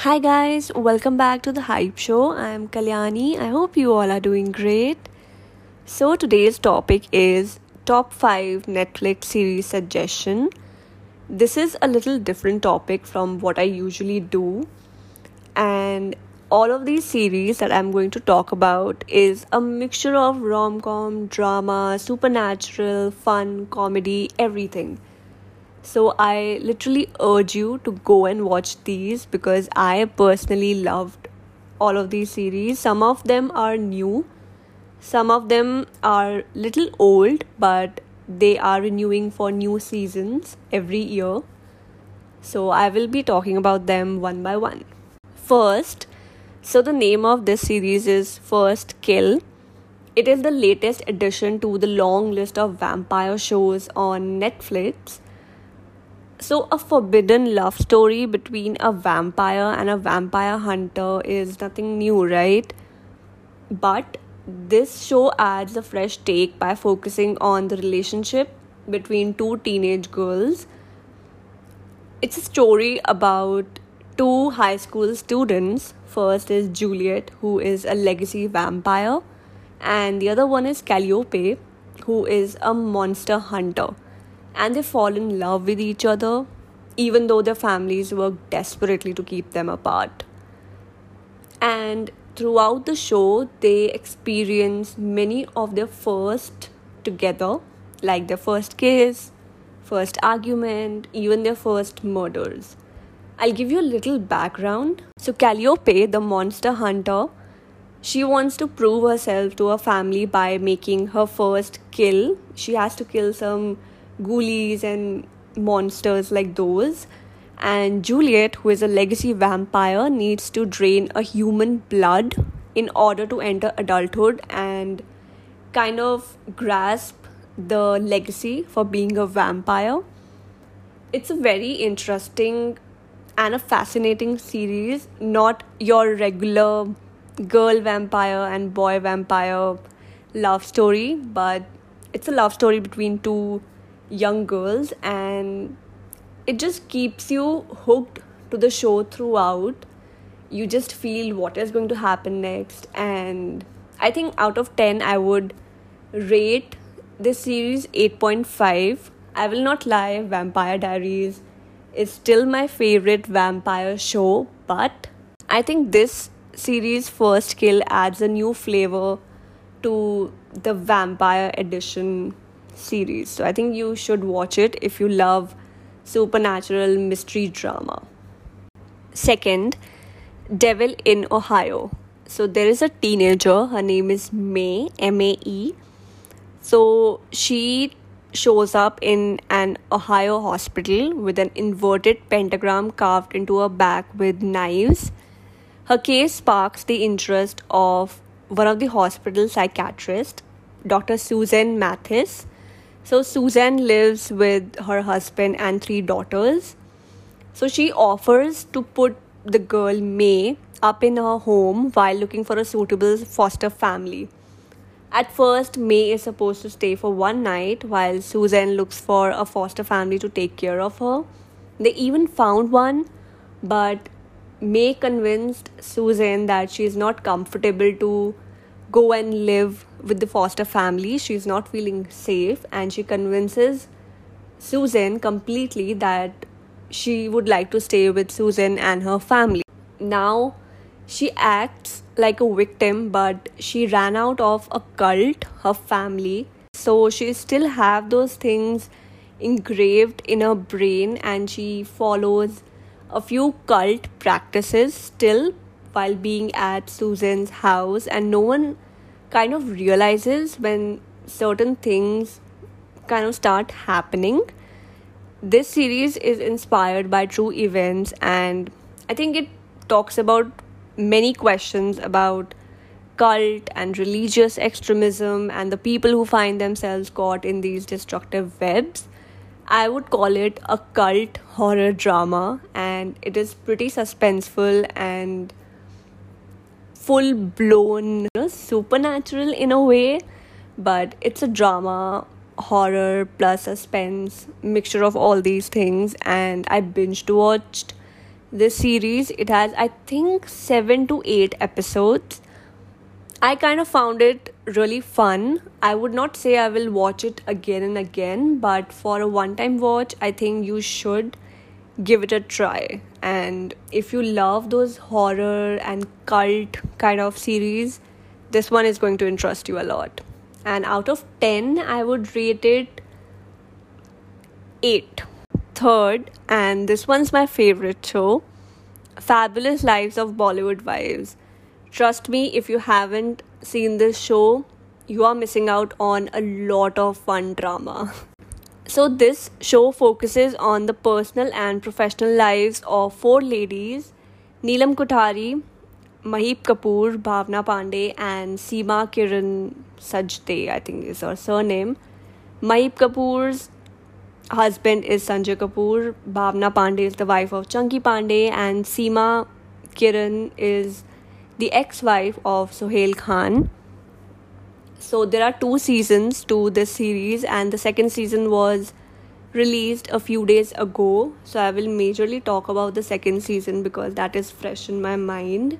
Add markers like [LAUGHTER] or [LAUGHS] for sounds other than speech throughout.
Hi guys, welcome back to the Hype Show. I am Kalyani. I hope you all are doing great. So today's topic is top 5 Netflix series suggestion. This is a little different topic from what I usually do. And all of these series that I'm going to talk about is a mixture of rom-com, drama, supernatural, fun, comedy, everything so I literally urge you to go and watch these because I personally loved all of these series. Some of them are new, some of them are little old, but they are renewing for new seasons every year. So I will be talking about them one by one. First, so the name of this series is First Kill. It is the latest addition to the long list of vampire shows on Netflix so, a forbidden love story between a vampire and a vampire hunter is nothing new, right? But this show adds a fresh take by focusing on the relationship between two teenage girls. It's a story about two high school students. First is Juliet, who is a legacy vampire, and the other one is Calliope, who is a monster hunter and they fall in love with each other, even though their families work desperately to keep them apart. And throughout the show, they experience many of their first together, like their first kiss, first argument, even their first murders. I'll give you a little background. So, Calliope, the monster hunter, she wants to prove herself to her family by making her first kill. She has to kill some ghoulies and monsters like those. And Juliet, who is a legacy vampire, needs to drain a human blood in order to enter adulthood and kind of grasp the legacy for being a vampire. It's a very interesting and a fascinating series, not your regular girl vampire and boy vampire love story, but it's a love story between two young girls and it just keeps you hooked to the show throughout. You just feel what is going to happen next. And i think out of 10 i would rate this series 8.5 i will not lie vampire diaries is still my favorite vampire show but i think this series first kill adds a new flavor to the vampire edition series. So I think you should watch it if you love supernatural mystery drama. Second, Devil in Ohio. So there is a teenager, her name is Mae, M A E. So she shows up in an Ohio hospital with an inverted pentagram carved into her back with knives. Her case sparks the interest of one of the hospital psychiatrists, Dr. Susan Mathis, so Susan lives with her husband and three daughters. So she offers to put the girl Mae up in her home while looking for a suitable foster family. At first, Mae is supposed to stay for one night while Susan looks for a foster family to take care of her. They even found one, but Mae convinced Susan that she is not comfortable to go and live with the foster family. She's not feeling safe, and she convinces Susan completely that she would like to stay with Susan and her family. Now, she acts like a victim, but she ran out of a cult, her family. So she still have those things engraved in her brain, and she follows a few cult practices still while being at Susan's house, and no one kind of realizes when certain things kind of start happening. This series is inspired by true events, and I think it talks about many questions about cult and religious extremism and the people who find themselves caught in these destructive webs. I would call it a cult horror drama, and it is pretty suspenseful and full blown supernatural in a way, but it's a drama, horror plus suspense, mixture of all these things. And I binged watched this series. It has, I think, seven to eight episodes. I kind of found it really fun. I would not say I will watch it again and again, but for a one time watch, I think you should give it a try. And if you love those horror and cult kind of series, this one is going to interest you a lot. And out of 10, I would rate it 8. Third, and this one's my favorite show Fabulous Lives of Bollywood Wives. Trust me, if you haven't seen this show, you are missing out on a lot of fun drama. [LAUGHS] So, this show focuses on the personal and professional lives of four ladies Neelam Kothari, Mahip Kapoor, Bhavna Pandey, and Seema Kiran Sajdeh, I think is her surname. Mahip Kapoor's husband is Sanjay Kapoor, Bhavna Pandey is the wife of Chunky Pandey, and Seema Kiran is the ex wife of Sohail Khan so there are two seasons to this series and the second season was released a few days ago. So i will majorly talk about the second season because that is fresh in my mind.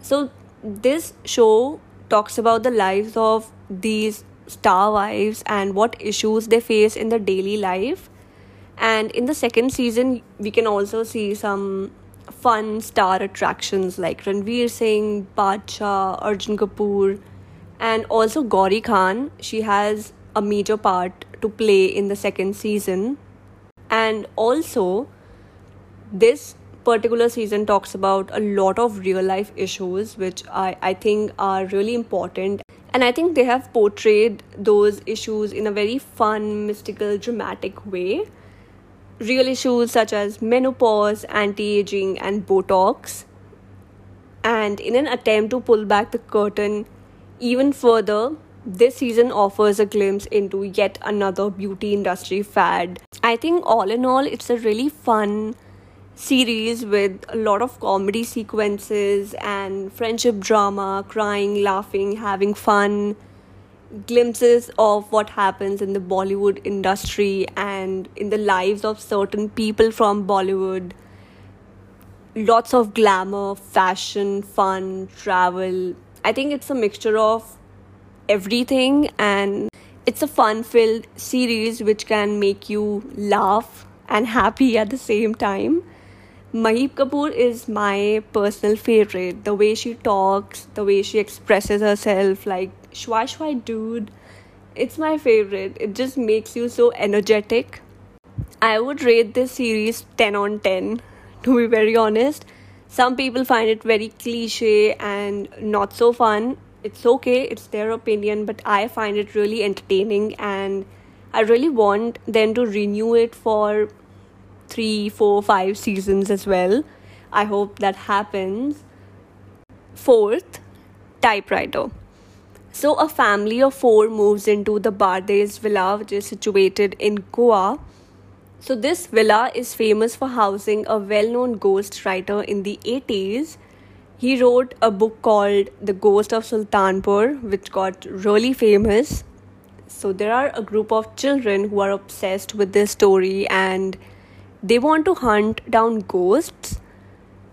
So this show talks about the lives of these star wives and what issues they face in their daily life. And in the second season we can also see some fun star attractions like Ranveer Singh, Badshah, Arjun Kapoor and also Gauri Khan. She has a major part to play in the second season. And also, this particular season talks about a lot of real life issues, which I, I think are really important. And I think they have portrayed those issues in a very fun, mystical, dramatic way. Real issues such as menopause, anti aging, and Botox. And in an attempt to pull back the curtain even further, this season offers a glimpse into yet another beauty industry fad. I think, all in all, it's a really fun series with a lot of comedy sequences and friendship drama, crying, laughing, having fun, glimpses of what happens in the Bollywood industry and in the lives of certain people from Bollywood. Lots of glamour, fashion, fun, travel, I think it's a mixture of everything and it's a fun filled series which can make you laugh and happy at the same time. Mahip Kapoor is my personal favorite. The way she talks, the way she expresses herself, like shwa shwa dude, it's my favorite. It just makes you so energetic. I would rate this series 10 on 10, to be very honest some people find it very cliche and not so fun. It's okay it's their opinion but i find it really entertaining and i really want them to renew it for three four five seasons as well. I hope that happens. Fourth typewriter. So a family of four moves into the bardez villa which is situated in goa so, this villa is famous for housing a well known ghost writer in the 80s. He wrote a book called The Ghost of Sultanpur, which got really famous. So, there are a group of children who are obsessed with this story and they want to hunt down ghosts.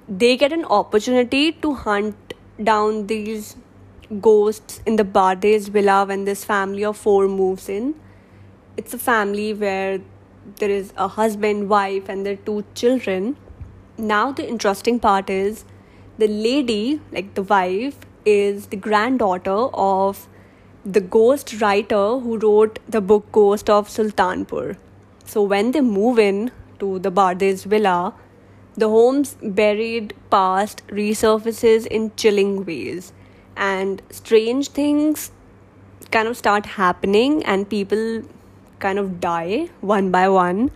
They get an opportunity to hunt down these ghosts in the Bardez villa when this family of four moves in. It's a family where there is a husband, wife, and their two children. Now, the interesting part is the lady, like the wife, is the granddaughter of the ghost writer who wrote the book Ghost of Sultanpur. So, when they move in to the Bardez villa, the home's buried past resurfaces in chilling ways, and strange things kind of start happening, and people kind of die one by one.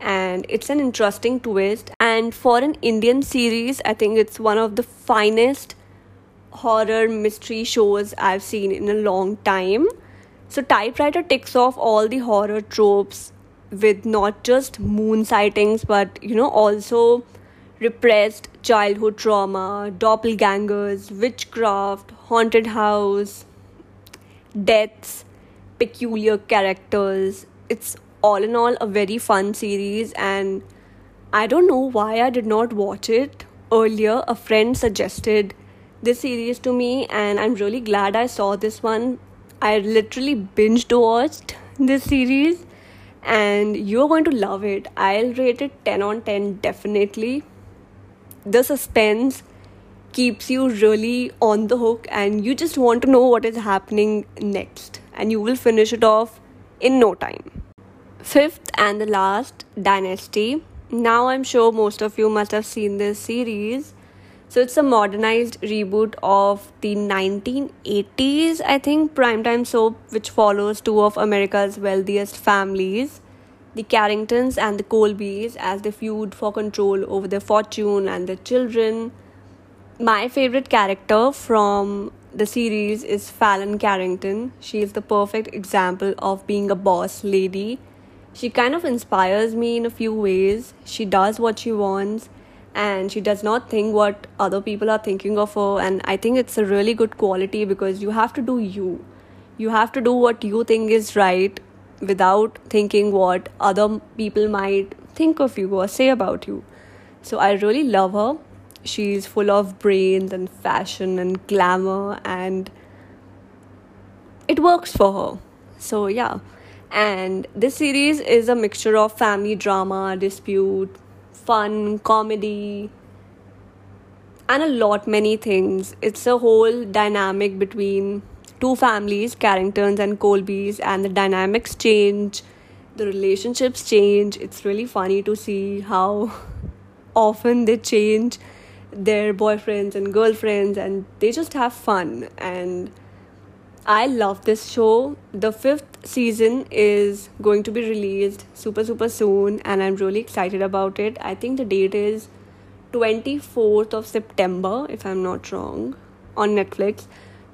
And it's an interesting twist. And for an indian series i think it's one of the finest horror mystery shows i've seen in a long time. So typewriter ticks off all the horror tropes with not just moon sightings but you know also repressed childhood trauma doppelgangers witchcraft haunted house deaths peculiar characters. It's all in all a very fun series, and I don't know why I did not watch it earlier. A friend suggested this series to me, and I'm really glad I saw this one. I literally binged watched this series, and you're going to love it. I'll rate it 10 on 10 definitely. The suspense keeps you really on the hook, and you just want to know what is happening next, and you will finish it off in no time. Fifth and the last, Dynasty now I'm sure most of you must have seen this series. So it's a modernized reboot of the 1980s, I think, primetime soap, which follows two of America's wealthiest families, the Carringtons and the Colbys, as they feud for control over their fortune and their children. My favorite character from the series is Fallon Carrington. She is the perfect example of being a boss lady she kind of inspires me in a few ways. She does what she wants and she does not think what other people are thinking of her. And I think it's a really good quality because you have to do you. You have to do what you think is right without thinking what other people might think of you or say about you. So I really love her. She's full of brains and fashion and glamour, and it works for her. So, yeah and this series is a mixture of family drama, dispute, fun, comedy, and a lot many things. It's a whole dynamic between two families, Carringtons and Colbys, and the dynamics change, the relationships change. It's really funny to see how [LAUGHS] often they change their boyfriends and girlfriends, and they just have fun and I love this show. The fifth season is going to be released super, super soon, and I'm really excited about it. I think the date is 24th of September, if I'm not wrong, on Netflix.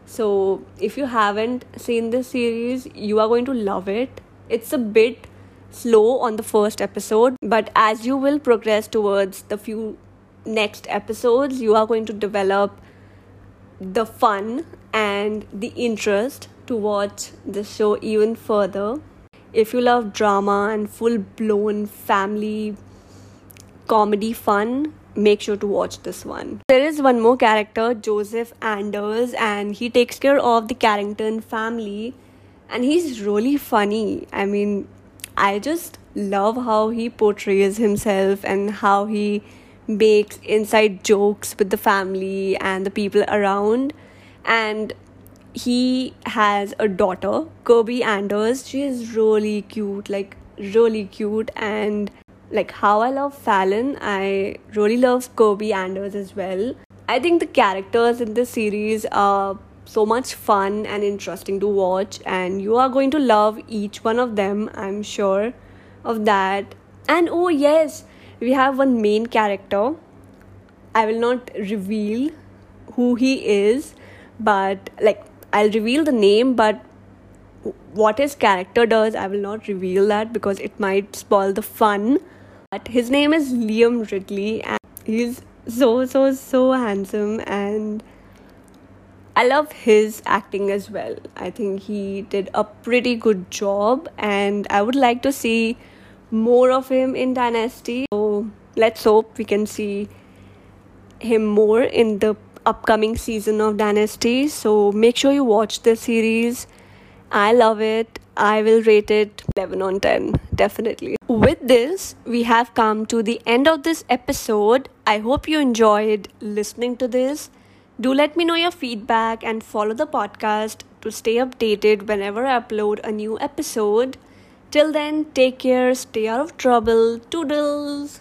So, if you haven't seen this series, you are going to love it. It's a bit slow on the first episode, but as you will progress towards the few next episodes, you are going to develop the fun and the interest to watch the show even further. If you love drama and full blown family comedy fun, make sure to watch this one. There is one more character, Joseph Anders, and he takes care of the Carrington family, and he's really funny. I mean, I just love how he portrays himself and how he makes inside jokes with the family and the people around. And he has a daughter, Kirby Anders. She is really cute, like really cute. And like how I love Fallon, I really love Kirby Anders as well. I think the characters in this series are so much fun and interesting to watch, and you are going to love each one of them, I'm sure of that. And oh, yes, we have one main character. I will not reveal who he is, but like I'll reveal the name, but what his character does, I will not reveal that because it might spoil the fun. But his name is Liam Ridley, and he's so, so, so handsome, and I love his acting as well. I think he did a pretty good job, and I would like to see more of him in Dynasty. So let's hope we can see him more in the upcoming season of Dynasty. So make sure you watch this series. I love it. I will rate it 11 on 10, definitely. With this, we have come to the end of this episode. I hope you enjoyed listening to this. Do let me know your feedback and follow the podcast to stay updated whenever I upload a new episode. Till then, take care, stay out of trouble, toodles.